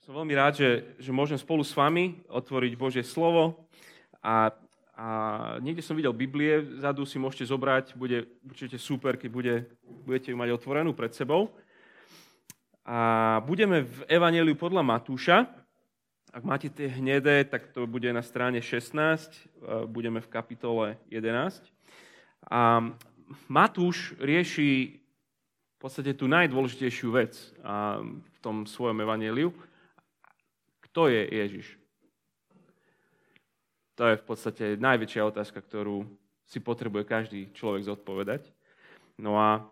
Som veľmi rád, že, že môžem spolu s vami otvoriť Božie slovo a, a niekde som videl Biblie, vzadu si môžete zobrať, bude určite super, keď bude, budete ju mať otvorenú pred sebou. A budeme v Evangeliu podľa Matúša. Ak máte tie hnedé, tak to bude na strane 16, budeme v kapitole 11. A Matúš rieši v podstate tú najdôležitejšiu vec v tom svojom evaneliu. Kto je Ježiš? To je v podstate najväčšia otázka, ktorú si potrebuje každý človek zodpovedať. No a,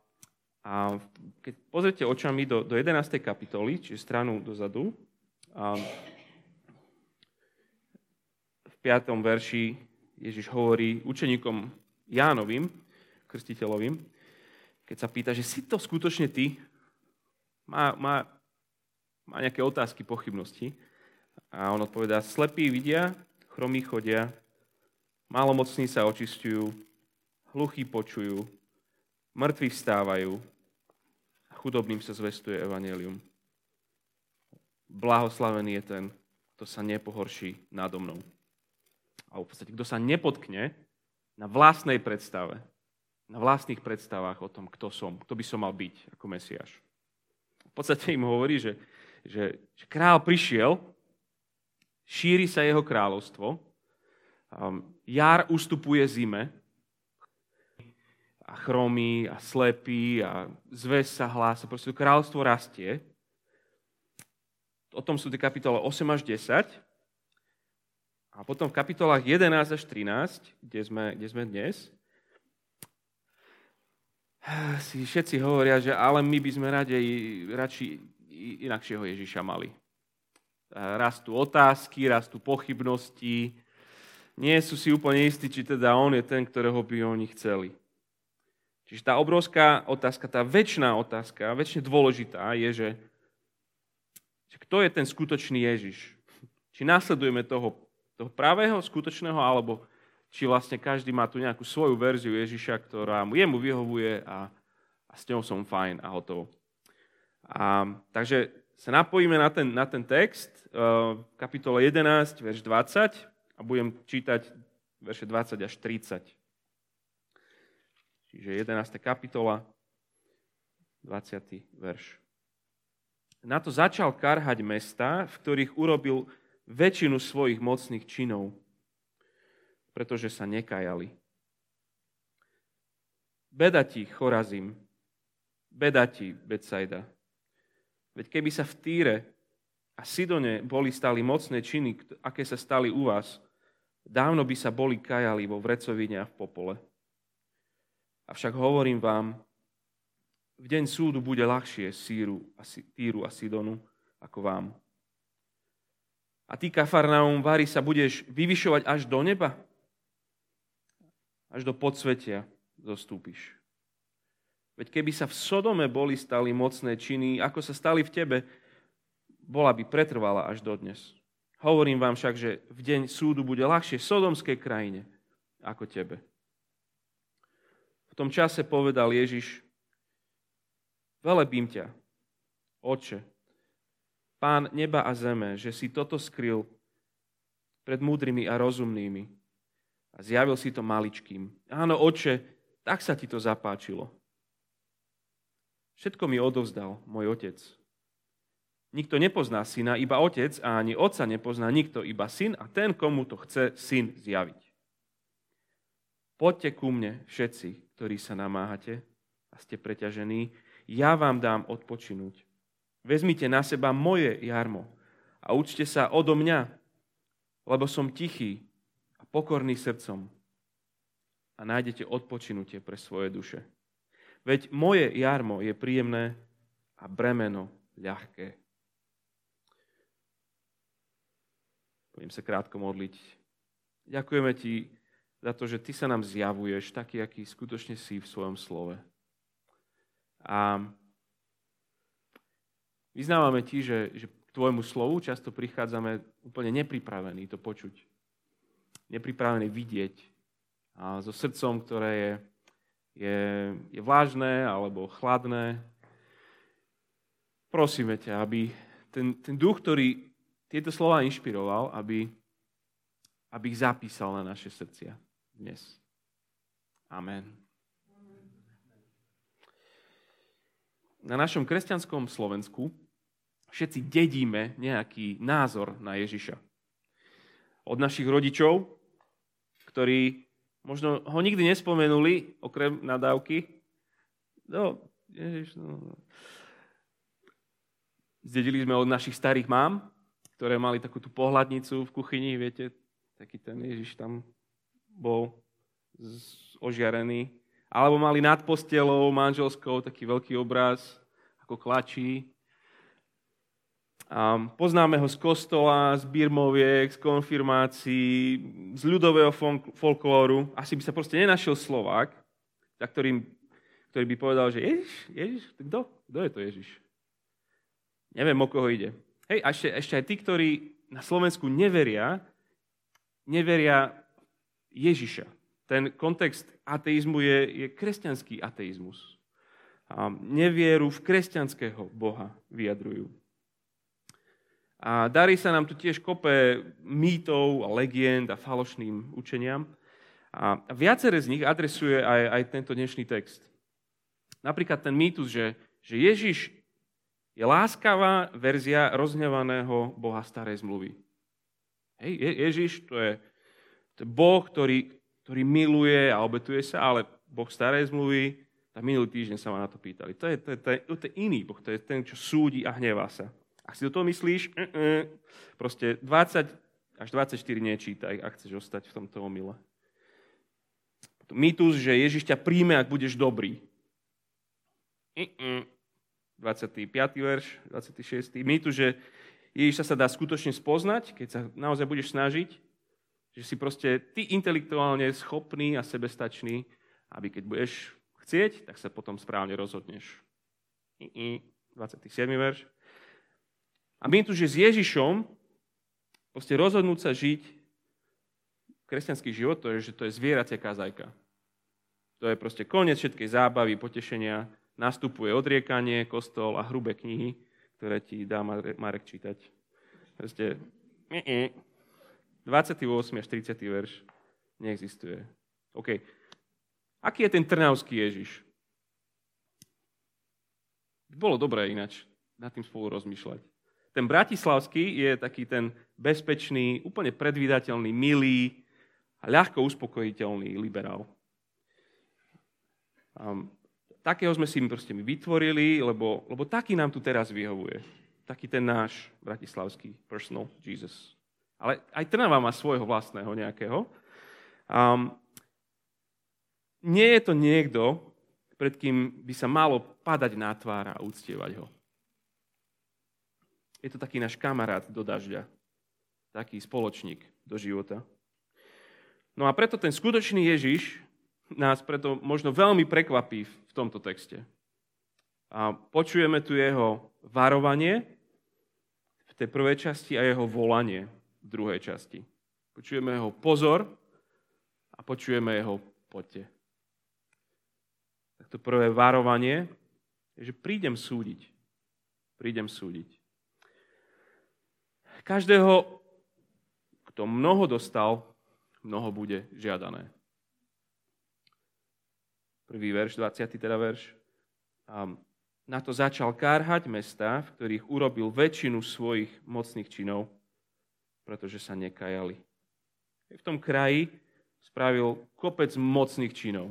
a keď pozrite očami do, do 11. kapitoly, čiže stranu dozadu, a v 5. verši Ježiš hovorí učeníkom Jánovým, krstiteľovým, keď sa pýta, že si to skutočne ty, má, má, má nejaké otázky, pochybnosti. A on odpovedá, slepí vidia, chromí chodia, malomocní sa očistujú, hluchí počujú, mŕtvi vstávajú a chudobným sa zvestuje evanelium. Blahoslavený je ten, kto sa nepohorší nado mnou. A v podstate, kto sa nepotkne na vlastnej predstave, na vlastných predstavách o tom, kto som, kto by som mal byť ako Mesiáš. V podstate im hovorí, že, že, že král prišiel, šíri sa jeho kráľovstvo, um, jar ustupuje zime, a chromí a slepí a zväz sa hlása, proste kráľovstvo rastie. O tom sú tie kapitole 8 až 10. A potom v kapitolách 11 až 13, kde sme, kde sme dnes, si všetci hovoria, že ale my by sme radej, radši inakšieho Ježiša mali. Rastú otázky, rastú pochybnosti, nie sú si úplne istí, či teda on je ten, ktorého by oni chceli. Čiže tá obrovská otázka, tá väčšiná otázka, väčšine dôležitá je, že, kto je ten skutočný Ježiš? Či následujeme toho, toho pravého, skutočného, alebo či vlastne každý má tu nejakú svoju verziu Ježiša, ktorá mu jemu vyhovuje a, a s ňou som fajn a hotovo. A, takže sa napojíme na ten, na ten text, uh, kapitole 11, verš 20 a budem čítať verše 20 až 30. Čiže 11. kapitola, 20. verš. Na to začal karhať mesta, v ktorých urobil väčšinu svojich mocných činov pretože sa nekajali. Beda ti, Chorazim, beda ti, Betsaida. Veď keby sa v Týre a Sidone boli stali mocné činy, aké sa stali u vás, dávno by sa boli kajali vo vrecovine a v popole. Avšak hovorím vám, v deň súdu bude ľahšie Síru a Týru a Sidonu ako vám. A ty, Kafarnaum, Vary, sa budeš vyvyšovať až do neba? až do podsvetia zostúpiš. Veď keby sa v Sodome boli stali mocné činy, ako sa stali v tebe, bola by pretrvala až dodnes. Hovorím vám však, že v deň súdu bude ľahšie sodomskej krajine ako tebe. V tom čase povedal Ježiš, velebím ťa, oče, pán neba a zeme, že si toto skryl pred múdrymi a rozumnými a zjavil si to maličkým. Áno, oče, tak sa ti to zapáčilo. Všetko mi odovzdal môj otec. Nikto nepozná syna, iba otec a ani otca nepozná nikto, iba syn a ten, komu to chce syn zjaviť. Poďte ku mne všetci, ktorí sa namáhate a ste preťažení, ja vám dám odpočinúť. Vezmite na seba moje jarmo a učte sa odo mňa, lebo som tichý pokorný srdcom a nájdete odpočinutie pre svoje duše. Veď moje jarmo je príjemné a bremeno ľahké. Budem sa krátko modliť. Ďakujeme ti za to, že ty sa nám zjavuješ taký, aký skutočne si v svojom slove. A vyznávame ti, že, že k tvojmu slovu často prichádzame úplne nepripravení to počuť nepripravený vidieť a so srdcom, ktoré je, je, je vlážne alebo chladné. Prosíme ťa, aby ten, ten duch, ktorý tieto slova inšpiroval, aby, aby ich zapísal na naše srdcia dnes. Amen. Na našom kresťanskom Slovensku všetci dedíme nejaký názor na Ježiša. Od našich rodičov, ktorí možno ho nikdy nespomenuli, okrem nadávky. No, Ježiš, no. Zdedili sme od našich starých mám, ktoré mali takú tú pohľadnicu v kuchyni, viete, taký ten Ježiš tam bol ožiarený. Alebo mali nad postelou manželskou taký veľký obraz, ako klačí. Poznáme ho z kostola, z birmoviek, z konfirmácií, z ľudového folklóru. Asi by sa proste nenašiel Slovák, ktorým, ktorý by povedal, že Ježiš, Ježiš, kto? Kto je to Ježiš? Neviem, o koho ide. Hej, a ešte, ešte aj tí, ktorí na Slovensku neveria, neveria Ježiša. Ten kontext ateizmu je, je kresťanský ateizmus. A nevieru v kresťanského Boha vyjadrujú. A darí sa nám tu tiež kope mýtov a legend a falošným učeniam. A viacere z nich adresuje aj, aj tento dnešný text. Napríklad ten mýtus, že, že Ježiš je láskavá verzia rozhnevaného Boha starej zmluvy. Hej, Je, Ježiš to je, to je Boh, ktorý, ktorý miluje a obetuje sa, ale Boh starej zmluvy, tak minulý týždeň sa ma na to pýtali. To je, to, je, to, je, to je iný Boh, to je ten, čo súdi a hnevá sa. Ak si do toho myslíš, uh-uh, proste 20 až 24 nečítaj, ak chceš ostať v tomto omyle. Mýtus, že Ježiš ťa príjme, ak budeš dobrý. Uh-uh. 25. verš, 26. Mýtu, že Ježiša sa dá skutočne spoznať, keď sa naozaj budeš snažiť, že si proste ty intelektuálne schopný a sebestačný, aby keď budeš chcieť, tak sa potom správne rozhodneš. 27. verš. A my tu, že s Ježišom proste rozhodnúť sa žiť kresťanský život, to je, že to je zvieracia kazajka. To je proste koniec všetkej zábavy, potešenia, nastupuje odriekanie, kostol a hrubé knihy, ktoré ti dá Marek čítať. Proste, 28 až 30 verš neexistuje. OK. Aký je ten trnavský Ježiš? Bolo dobré ináč nad tým spolu rozmýšľať. Ten bratislavský je taký ten bezpečný, úplne predvídateľný, milý a ľahko uspokojiteľný liberál. Um, takého sme si proste my vytvorili, lebo, lebo taký nám tu teraz vyhovuje. Taký ten náš bratislavský personal Jesus. Ale aj Trnava má svojho vlastného nejakého. Um, nie je to niekto, pred kým by sa malo padať na tvár a uctievať ho. Je to taký náš kamarát do dažďa. Taký spoločník do života. No a preto ten skutočný Ježiš nás preto možno veľmi prekvapí v tomto texte. A počujeme tu jeho varovanie v tej prvej časti a jeho volanie v druhej časti. Počujeme jeho pozor a počujeme jeho poďte. Tak to prvé varovanie je, že prídem súdiť. Prídem súdiť. Každého, kto mnoho dostal, mnoho bude žiadané prvý verš, 20. teda verš. A na to začal kárhať mesta, v ktorých urobil väčšinu svojich mocných činov, pretože sa nekajali. V tom kraji spravil kopec mocných činov.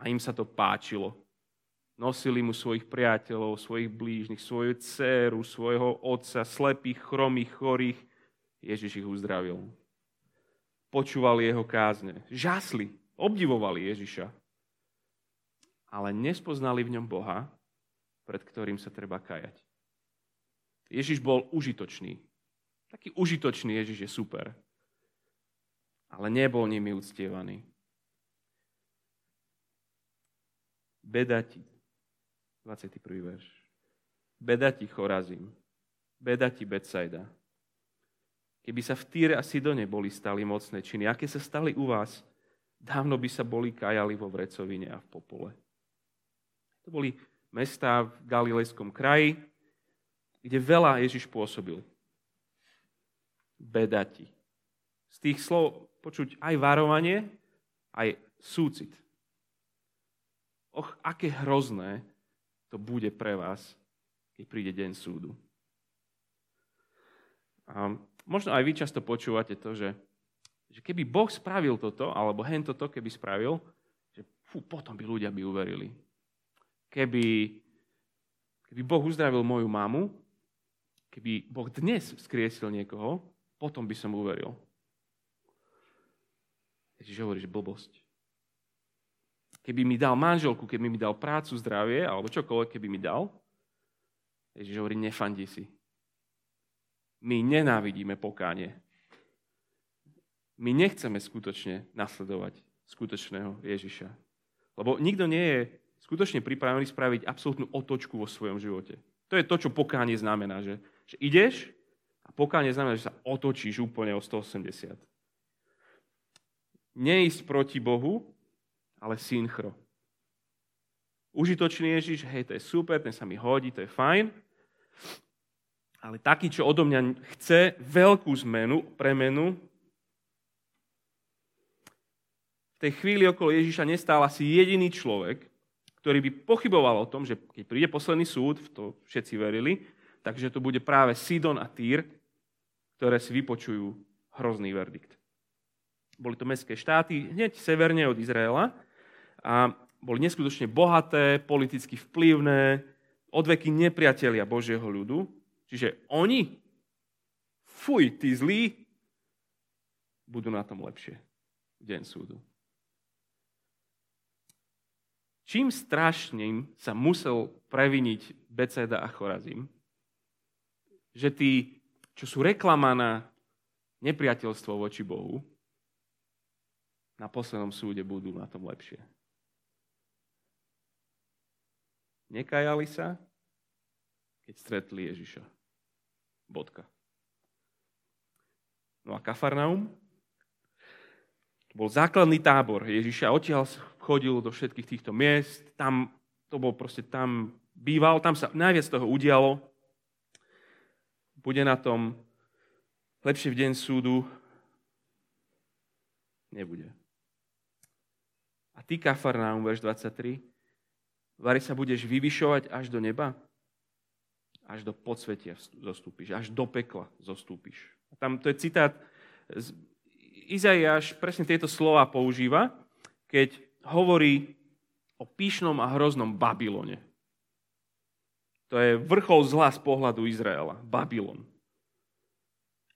A im sa to páčilo. Nosili mu svojich priateľov, svojich blížnych, svoju dceru, svojho otca, slepých, chromých, chorých. Ježiš ich uzdravil. Počúvali jeho kázne. Žasli, obdivovali Ježiša ale nespoznali v ňom Boha, pred ktorým sa treba kajať. Ježiš bol užitočný. Taký užitočný Ježiš je super. Ale nebol nimi uctievaný. Beda ti. 21. verš. Beda ti Chorazim. Beda ti Betsaida. Keby sa v Týre a Sidone boli stali mocné činy, aké sa stali u vás, dávno by sa boli kajali vo Vrecovine a v Popole. To boli mestá v Galilejskom kraji kde veľa Ježiš pôsobil. Beda ti. Z tých slov počuť aj varovanie, aj súcit. Och, aké hrozné to bude pre vás, keď príde deň súdu. A možno aj vy často počúvate to, že, že keby Boh spravil toto, alebo hen toto keby spravil, že fú, potom by ľudia by uverili. Keby, keby Boh uzdravil moju mamu, keby Boh dnes skriesil niekoho, potom by som uveril. Ježiš hovorí, že blbosť. Keby mi dal manželku, keby mi dal prácu, zdravie, alebo čokoľvek, keby mi dal, Ježiš hovorí, nefandi si. My nenávidíme pokánie. My nechceme skutočne nasledovať skutočného Ježiša. Lebo nikto nie je skutočne pripravený spraviť absolútnu otočku vo svojom živote. To je to, čo pokánie znamená, že, že ideš a pokánie znamená, že sa otočíš úplne o 180 neísť proti Bohu, ale synchro. Užitočný Ježiš, hej, to je super, ten sa mi hodí, to je fajn, ale taký, čo odo mňa chce veľkú zmenu, premenu, v tej chvíli okolo Ježiša nestál asi jediný človek, ktorý by pochyboval o tom, že keď príde posledný súd, v to všetci verili, takže to bude práve Sidon a Týr, ktoré si vypočujú hrozný verdikt. Boli to mestské štáty hneď severne od Izraela a boli neskutočne bohaté, politicky vplyvné, odveky nepriatelia Božieho ľudu. Čiže oni, fuj, tí zlí, budú na tom lepšie v deň súdu. Čím strašným sa musel previniť Beceda a Chorazim, že tí, čo sú reklama na nepriateľstvo voči Bohu, na poslednom súde budú na tom lepšie. Nekajali sa, keď stretli Ježiša. Bodka. No a Kafarnaum? To bol základný tábor Ježiša. Odtiaľ chodil do všetkých týchto miest. Tam, to bol proste tam býval, tam sa najviac toho udialo. Bude na tom lepšie v deň súdu? Nebude. A ty, Kafarnaum, verš 23, vari sa budeš vyvyšovať až do neba? Až do podsvetia zostúpiš, až do pekla zostúpiš. A tam to je citát, Izaiáš presne tieto slova používa, keď hovorí o píšnom a hroznom Babylone. To je vrchol zla z pohľadu Izraela. Babylon.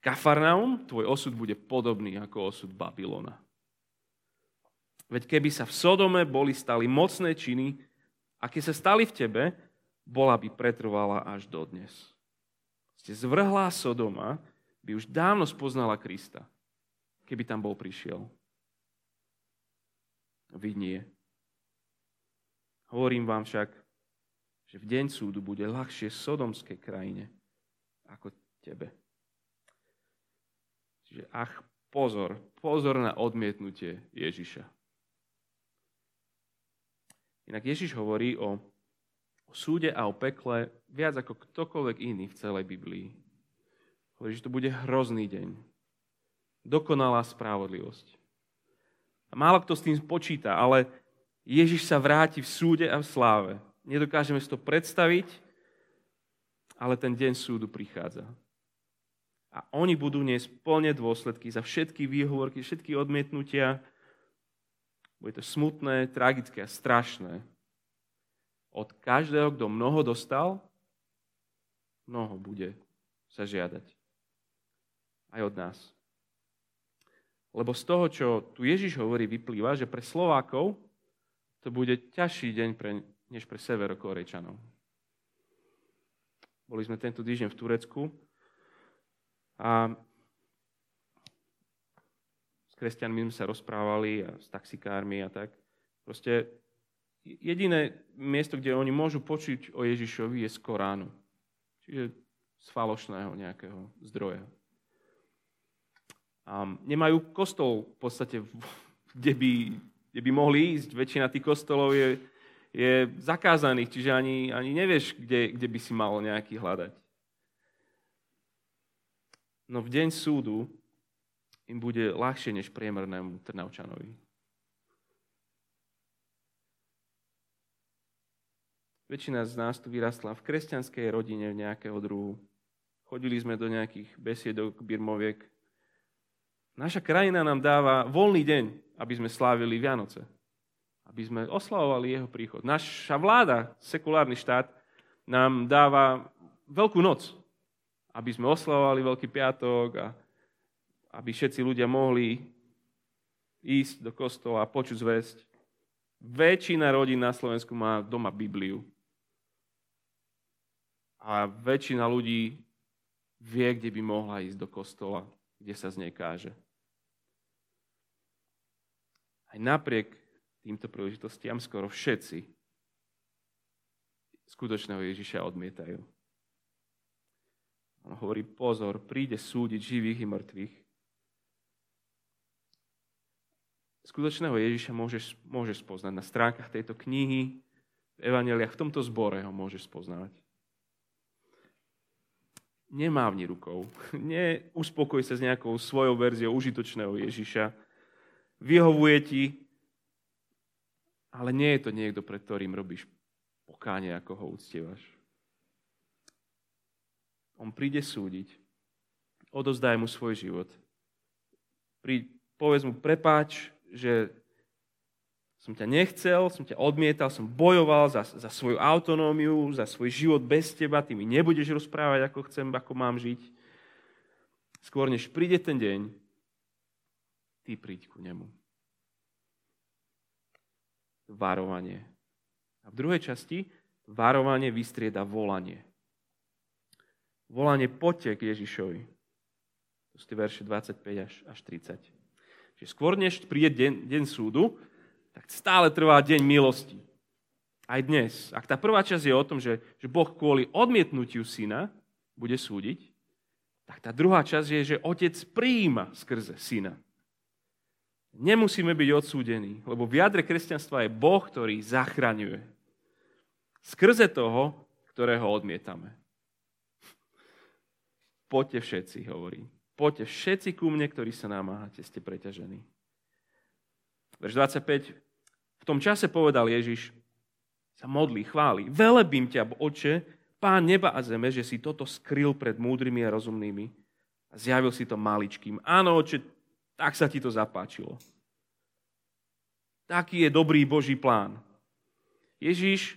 Kafarnaum, tvoj osud bude podobný ako osud Babylona. Veď keby sa v Sodome boli stali mocné činy, aké sa stali v tebe, bola by pretrvala až dodnes. Ste zvrhlá Sodoma by už dávno spoznala Krista, keby tam bol prišiel. Vy nie. Hovorím vám však, že v deň súdu bude ľahšie sodomskej krajine ako tebe. Čiže ach, pozor, pozor na odmietnutie Ježiša. Inak Ježiš hovorí o, súde a o pekle viac ako ktokoľvek iný v celej Biblii. Hovorí, že to bude hrozný deň. Dokonalá spravodlivosť. A málo kto s tým počíta, ale Ježiš sa vráti v súde a v sláve. Nedokážeme si to predstaviť, ale ten deň súdu prichádza. A oni budú niesť plne dôsledky za všetky výhovorky, všetky odmietnutia, bude to smutné, tragické a strašné. Od každého, kto mnoho dostal, mnoho bude sa žiadať. Aj od nás. Lebo z toho, čo tu Ježiš hovorí, vyplýva, že pre Slovákov to bude ťažší deň pre, než pre severokorejčanov. Boli sme tento týždeň v Turecku a kresťanmi sa rozprávali a s taxikármi a tak. Proste jediné miesto, kde oni môžu počuť o Ježišovi je z Koránu. Čiže z falošného nejakého zdroja. A nemajú kostol v podstate, kde by, kde by mohli ísť. Väčšina tých kostolov je, je zakázaných, čiže ani, ani nevieš, kde, kde by si mal nejaký hľadať. no v deň súdu im bude ľahšie než priemernému Trnavčanovi. Väčšina z nás tu vyrastla v kresťanskej rodine nejakého druhu. Chodili sme do nejakých besiedok, birmoviek. Naša krajina nám dáva voľný deň, aby sme slávili Vianoce. Aby sme oslavovali jeho príchod. Naša vláda, sekulárny štát, nám dáva veľkú noc, aby sme oslavovali Veľký piatok a aby všetci ľudia mohli ísť do kostola a počuť zväzť. Väčšina rodín na Slovensku má doma Bibliu. A väčšina ľudí vie, kde by mohla ísť do kostola, kde sa z nej káže. Aj napriek týmto príležitostiam skoro všetci skutočného Ježiša odmietajú. On hovorí, pozor, príde súdiť živých i mŕtvych. Skutočného Ježiša môžeš, môžeš spoznať na stránkach tejto knihy, v Evangeliach, v tomto zbore ho môžeš spoznávať nemávni rukou. Neuspokoj sa s nejakou svojou verziou užitočného Ježiša. Vyhovuje ti, ale nie je to niekto, pred ktorým robíš pokánie, ako ho uctievaš. On príde súdiť. Odozdaj mu svoj život. Prí, povedz mu, prepáč, že som ťa nechcel, som ťa odmietal, som bojoval za, za svoju autonómiu, za svoj život bez teba, ty mi nebudeš rozprávať, ako chcem, ako mám žiť. Skôr než príde ten deň, ty príď ku nemu. Varovanie. A v druhej časti varovanie vystrieda volanie. Volanie poďte k Ježišovi. To sú tie verše 25 až, až 30. Čiže skôr než príde deň, deň súdu, tak stále trvá deň milosti. Aj dnes. Ak tá prvá časť je o tom, že, že Boh kvôli odmietnutiu syna bude súdiť, tak tá druhá časť je, že otec príjima skrze syna. Nemusíme byť odsúdení, lebo v jadre kresťanstva je Boh, ktorý zachraňuje. Skrze toho, ktorého odmietame. Poďte všetci, hovorí. Poďte všetci ku mne, ktorí sa namáhate, ste preťažení. Verš 25 tom čase povedal Ježiš, sa modlí, chváli. Velebím ťa, oče, pán neba a zeme, že si toto skryl pred múdrymi a rozumnými a zjavil si to maličkým. Áno, oče, tak sa ti to zapáčilo. Taký je dobrý Boží plán. Ježiš,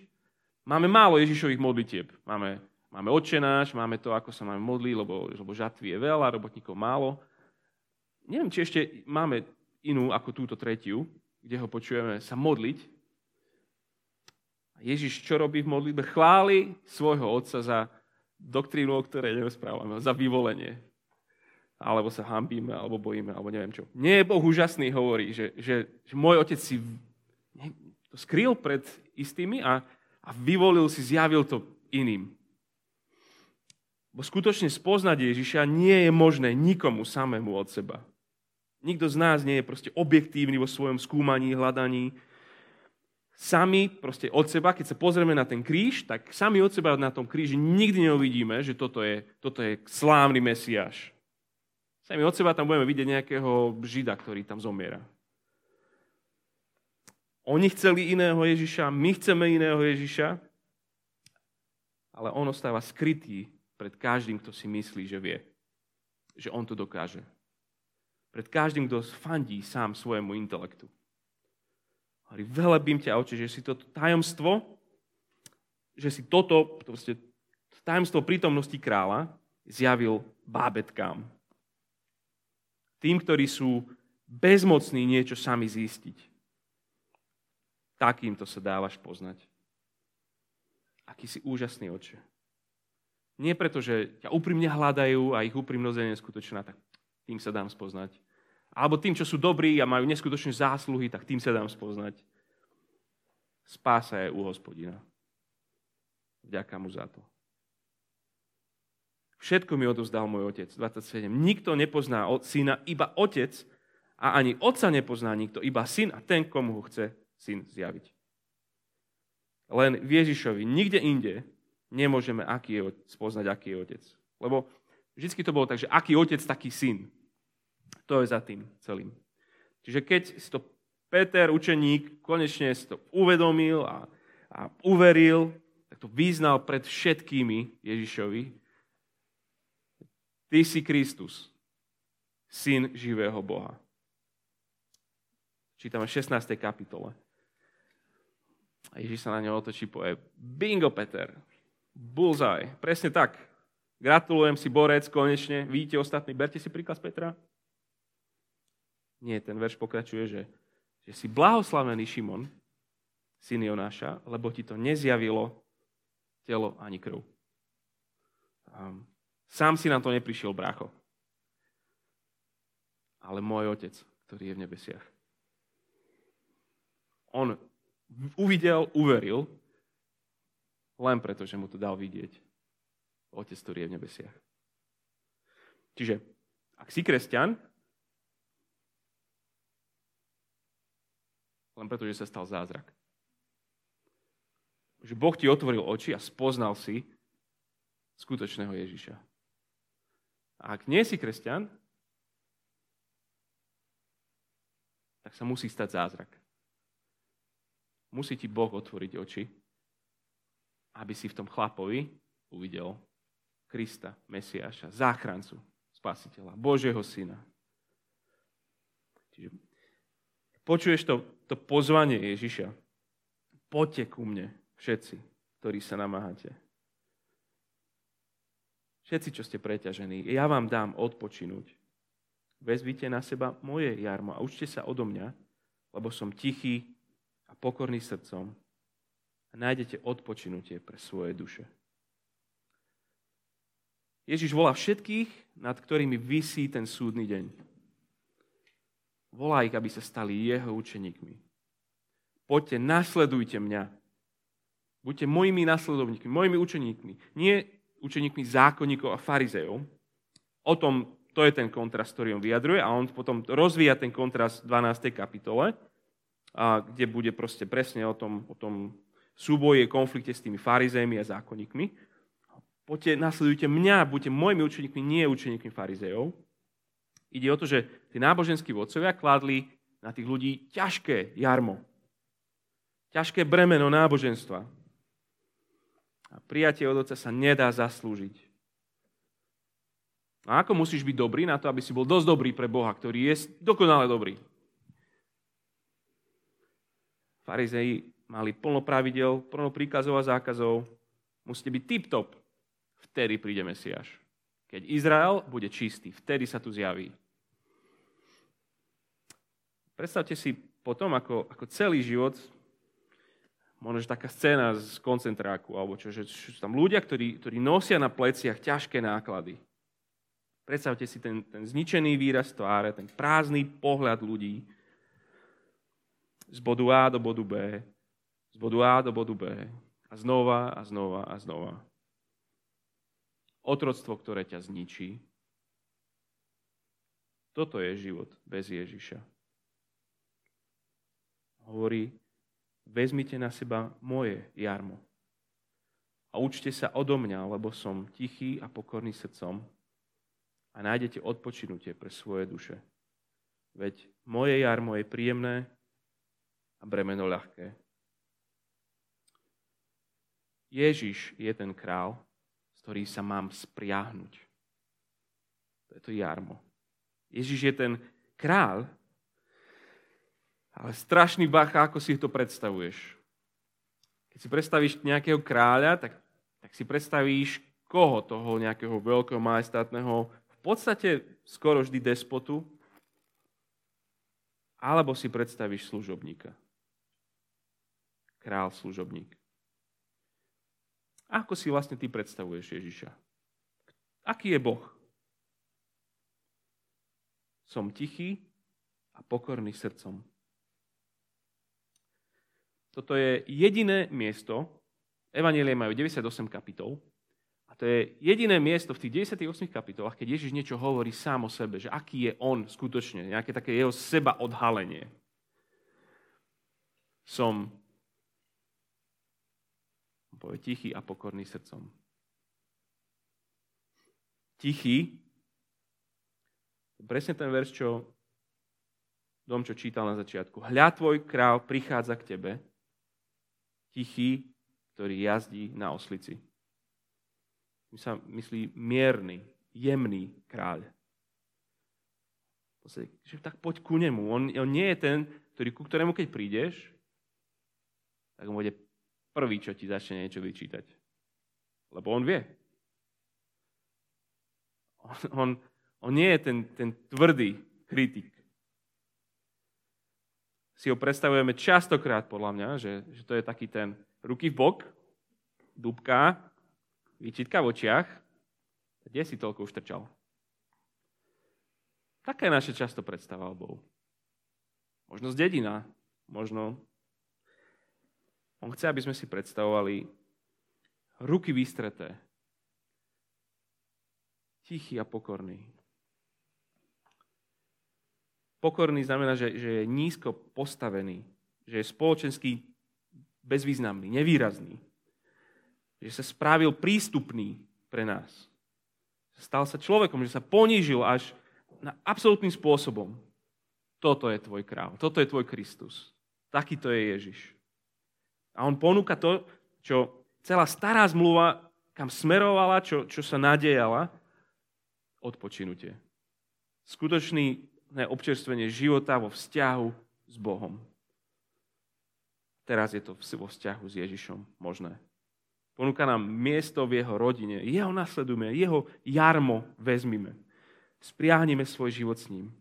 máme málo Ježišových modlitieb. Máme, máme očenáš, máme to, ako sa máme modliť, lebo, lebo žatvy je veľa, robotníkov málo. Neviem, či ešte máme inú ako túto tretiu, kde ho počujeme sa modliť. Ježiš čo robí v modlitbe? Chváli svojho otca za doktrínu, o ktorej nerozprávame, za vyvolenie. Alebo sa hambíme, alebo bojíme, alebo neviem čo. Nie je Boh úžasný, hovorí, že, že, že môj otec si to skryl pred istými a, a vyvolil si, zjavil to iným. Bo skutočne spoznať Ježiša nie je možné nikomu samému od seba. Nikto z nás nie je proste objektívny vo svojom skúmaní, hľadaní. Sami proste od seba, keď sa pozrieme na ten kríž, tak sami od seba na tom kríži nikdy neuvidíme, že toto je, toto je slávny Mesiáš. Sami od seba tam budeme vidieť nejakého žida, ktorý tam zomiera. Oni chceli iného Ježiša, my chceme iného Ježiša, ale on ostáva skrytý pred každým, kto si myslí, že vie, že on to dokáže. Pred každým, kto fandí sám svojemu intelektu. Hovorí, velebím ťa, oče, že si toto tajomstvo, že si toto, proste, tajomstvo prítomnosti kráľa zjavil bábetkám. Tým, ktorí sú bezmocní niečo sami zistiť. Takýmto sa dávaš poznať. Aký si úžasný oče. Nie preto, že ťa úprimne hľadajú a ich úprimnosť je neskutočná, tak tým sa dám spoznať. Alebo tým, čo sú dobrí a majú neskutočné zásluhy, tak tým sa dám spoznať. Spása je u hospodina. Vďaka mu za to. Všetko mi odozdal môj otec. 27. Nikto nepozná od syna, iba otec a ani otca nepozná nikto, iba syn a ten, komu ho chce syn zjaviť. Len v Ježišovi, nikde inde nemôžeme aký je, spoznať, aký je otec. Lebo Vždycky to bolo tak, že aký otec, taký syn. To je za tým celým. Čiže keď si to Peter, učeník, konečne si to uvedomil a, a uveril, tak to vyznal pred všetkými Ježišovi. Ty si Kristus, syn živého Boha. Čítame v 16. kapitole. A Ježiš sa na ňo otočí povie, bingo Peter, bullseye, presne tak. Gratulujem si, borec, konečne, vidíte ostatní, berte si príklad z Petra. Nie, ten verš pokračuje, že že si blahoslavený Šimon, syn Jonáša, lebo ti to nezjavilo telo ani krv. Sám si na to neprišiel, brácho. Ale môj otec, ktorý je v nebesiach. On uvidel, uveril, len preto, že mu to dal vidieť. Otec, ktorý je v nebesiach. Čiže, ak si kresťan, len preto, že sa stal zázrak. Že Boh ti otvoril oči a spoznal si skutočného Ježiša. A ak nie si kresťan, tak sa musí stať zázrak. Musí ti Boh otvoriť oči, aby si v tom chlapovi uvidel Krista, Mesiáša, záchrancu, spasiteľa, Božieho syna. Čiže počuješ to, to pozvanie Ježiša. Poďte ku mne, všetci, ktorí sa namáhate. Všetci, čo ste preťažení, ja vám dám odpočinúť. Vezvite na seba moje jarmo a učte sa odo mňa, lebo som tichý a pokorný srdcom a nájdete odpočinutie pre svoje duše. Ježiš volá všetkých, nad ktorými vysí ten súdny deň. Volá ich, aby sa stali jeho učeníkmi. Poďte, nasledujte mňa. Buďte mojimi nasledovníkmi, mojimi učeníkmi. Nie učeníkmi zákonníkov a farizejov. O tom, to je ten kontrast, ktorý on vyjadruje a on potom rozvíja ten kontrast v 12. kapitole, kde bude proste presne o tom, o tom súboje, konflikte s tými farizejmi a zákonníkmi. Poďte, nasledujte mňa, buďte mojimi učeníkmi, nie učeníkmi farizejov. Ide o to, že tí náboženskí vodcovia kladli na tých ľudí ťažké jarmo. Ťažké bremeno náboženstva. A prijatie od Otca sa nedá zaslúžiť. A ako musíš byť dobrý na to, aby si bol dosť dobrý pre Boha, ktorý je dokonale dobrý? Farizei mali plno pravidel, plno príkazov a zákazov. Musíte byť tip-top. Vtedy príde Mesiáš. Keď Izrael bude čistý, vtedy sa tu zjaví. Predstavte si potom, ako, ako celý život, možno, taká scéna z koncentráku, alebo čo, že sú tam ľudia, ktorí, ktorí nosia na pleciach ťažké náklady. Predstavte si ten, ten zničený výraz tváre, ten prázdny pohľad ľudí z bodu A do bodu B, z bodu A do bodu B a znova a znova a znova. Otroctvo, ktoré ťa zničí. Toto je život bez Ježiša hovorí, vezmite na seba moje jarmo a učte sa odo mňa, lebo som tichý a pokorný srdcom a nájdete odpočinutie pre svoje duše. Veď moje jarmo je príjemné a bremeno ľahké. Ježiš je ten král, z ktorý sa mám spriahnuť. To je to jarmo. Ježiš je ten král, ale strašný bacha, ako si to predstavuješ. Keď si predstavíš nejakého kráľa, tak, tak si predstavíš koho toho nejakého veľkého majestátneho, v podstate skoro vždy despotu, alebo si predstavíš služobníka. Král služobník. Ako si vlastne ty predstavuješ Ježiša? Aký je Boh? Som tichý a pokorný srdcom. Toto je jediné miesto, Evanielie majú 98 kapitol, a to je jediné miesto v tých 98 kapitolách, keď Ježiš niečo hovorí sám o sebe, že aký je on skutočne, nejaké také jeho seba odhalenie. Som povie tichý a pokorný srdcom. tichý. Presne ten verš, čo dom, čo čítal na začiatku. Hľa tvoj král prichádza k tebe, tichý, ktorý jazdí na oslici. My sa myslí mierny, jemný kráľ. Že tak poď ku nemu. On, on nie je ten, ktorý, ku ktorému keď prídeš, tak on bude prvý, čo ti začne niečo vyčítať. Lebo on vie. On, on, on nie je ten, ten tvrdý kritik si ho predstavujeme častokrát, podľa mňa, že, že to je taký ten ruky v bok, dubka, výčitka v očiach. Kde si toľko už trčal? Taká je naša často predstava o Bohu. Možno z dedina, možno on chce, aby sme si predstavovali ruky vystreté, tichý a pokorný, Pokorný znamená, že, že je nízko postavený, že je spoločensky bezvýznamný, nevýrazný. Že sa správil prístupný pre nás. Stal sa človekom, že sa ponížil až na absolútnym spôsobom. Toto je tvoj král, toto je tvoj Kristus. Takýto je Ježiš. A on ponúka to, čo celá stará zmluva, kam smerovala, čo, čo sa nadejala, odpočinutie. Skutočný občerstvenie života vo vzťahu s Bohom. Teraz je to vo vzťahu s Ježišom možné. Ponúka nám miesto v jeho rodine. Jeho nasledujeme, jeho jarmo vezmime. Spriahnime svoj život s ním.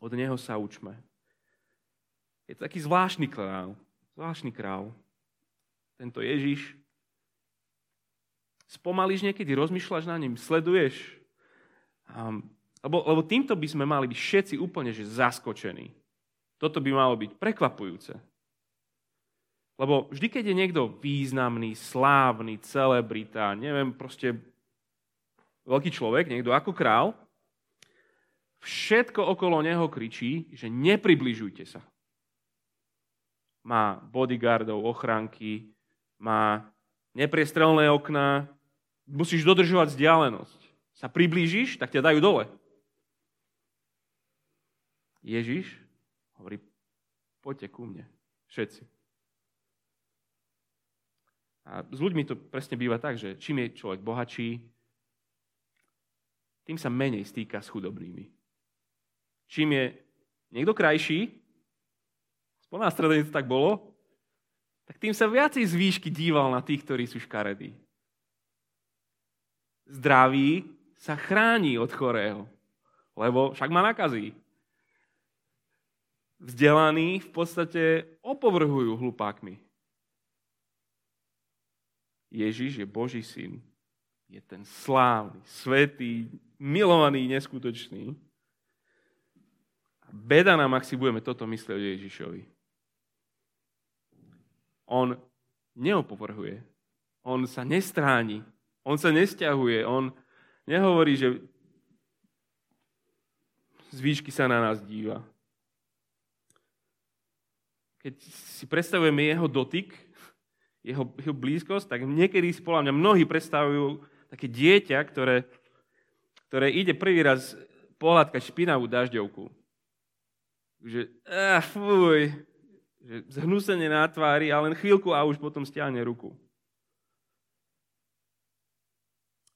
Od neho sa učme. Je to taký zvláštny král. Zvláštny král. Tento Ježiš. Spomalíš niekedy, rozmýšľaš na ním, sleduješ. Lebo, lebo týmto by sme mali byť všetci úplne že zaskočení. Toto by malo byť prekvapujúce. Lebo vždy, keď je niekto významný, slávny, celebrita, neviem, proste veľký človek, niekto ako král, všetko okolo neho kričí, že nepribližujte sa. Má bodyguardov, ochránky, má nepriestrelné okná, musíš dodržovať vzdialenosť. Sa priblížiš, tak ťa dajú dole. Ježiš hovorí, poďte ku mne, všetci. A s ľuďmi to presne býva tak, že čím je človek bohatší, tým sa menej stýka s chudobnými. Čím je niekto krajší, na to tak bolo, tak tým sa viacej z výšky díval na tých, ktorí sú škaredí. Zdravý sa chráni od chorého, lebo však má nakazí vzdelaní v podstate opovrhujú hlupákmi. Ježiš je Boží syn. Je ten slávny, svetý, milovaný, neskutočný. Beda nám, ak si budeme toto myslieť o Ježišovi. On neopovrhuje. On sa nestráni. On sa nesťahuje. On nehovorí, že z výšky sa na nás díva keď si predstavujeme jeho dotyk, jeho, jeho blízkosť, tak niekedy si mňa mnohí predstavujú také dieťa, ktoré, ktoré ide prvý raz pohľadkať špinavú dažďovku. Že, ah, fuj, že zhnusenie na tvári a len chvíľku a už potom stiahne ruku.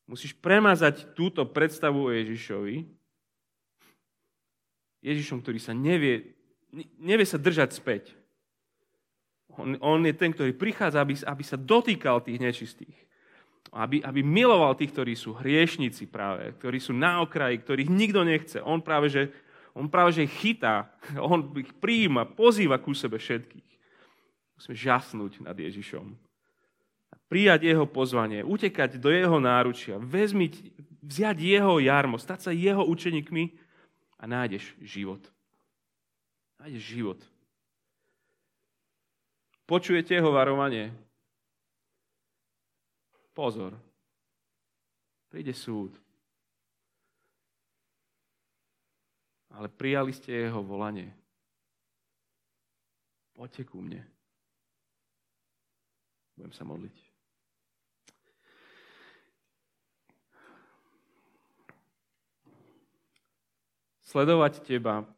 Musíš premazať túto predstavu o Ježišovi. Ježišom, ktorý sa nevie, nevie sa držať späť. On, on je ten, ktorý prichádza, aby, aby sa dotýkal tých nečistých. Aby, aby miloval tých, ktorí sú hriešnici práve, ktorí sú na okraji, ktorých nikto nechce. On práve, že, on práve, že chytá, on ich prijíma, pozýva ku sebe všetkých. Musíme žasnúť nad Ježišom. Prijať jeho pozvanie, utekať do jeho náručia, vezmiť, vziať jeho jarmo, stať sa jeho učeníkmi a nájdeš život. Nájdeš život. Počujete jeho varovanie? Pozor. Príde súd. ale prijali ste jeho volanie. Poďte ku mne. Budem sa modliť. Sledovať teba,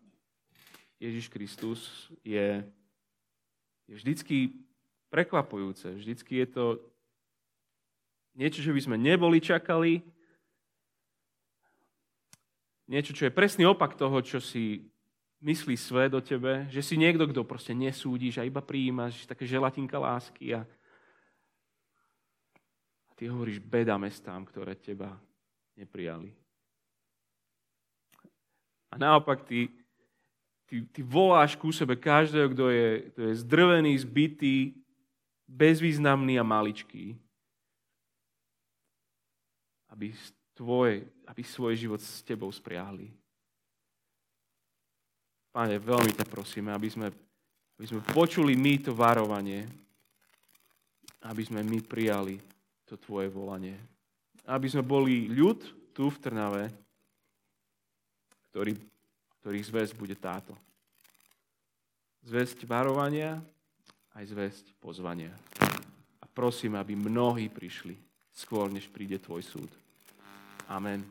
Ježiš Kristus, je, je vždycky prekvapujúce. Vždycky je to niečo, čo by sme neboli čakali, niečo, čo je presný opak toho, čo si myslí svet o tebe, že si niekto, kto proste nesúdiš a iba prijímaš také želatinka lásky a, a ty hovoríš beda mestám, ktoré teba neprijali. A naopak ty, ty, ty voláš ku sebe každého, kto je, kto je zdrvený, zbytý, bezvýznamný a maličký, aby tvoj, aby svoj život s tebou spriahli. Pane, veľmi ťa prosíme, aby sme, aby sme počuli my to varovanie, aby sme my prijali to tvoje volanie. Aby sme boli ľud tu v Trnave, ktorý, ktorých zväzť bude táto. Zväzť varovania aj zväzť pozvania. A prosím, aby mnohí prišli skôr, než príde tvoj súd. Amen.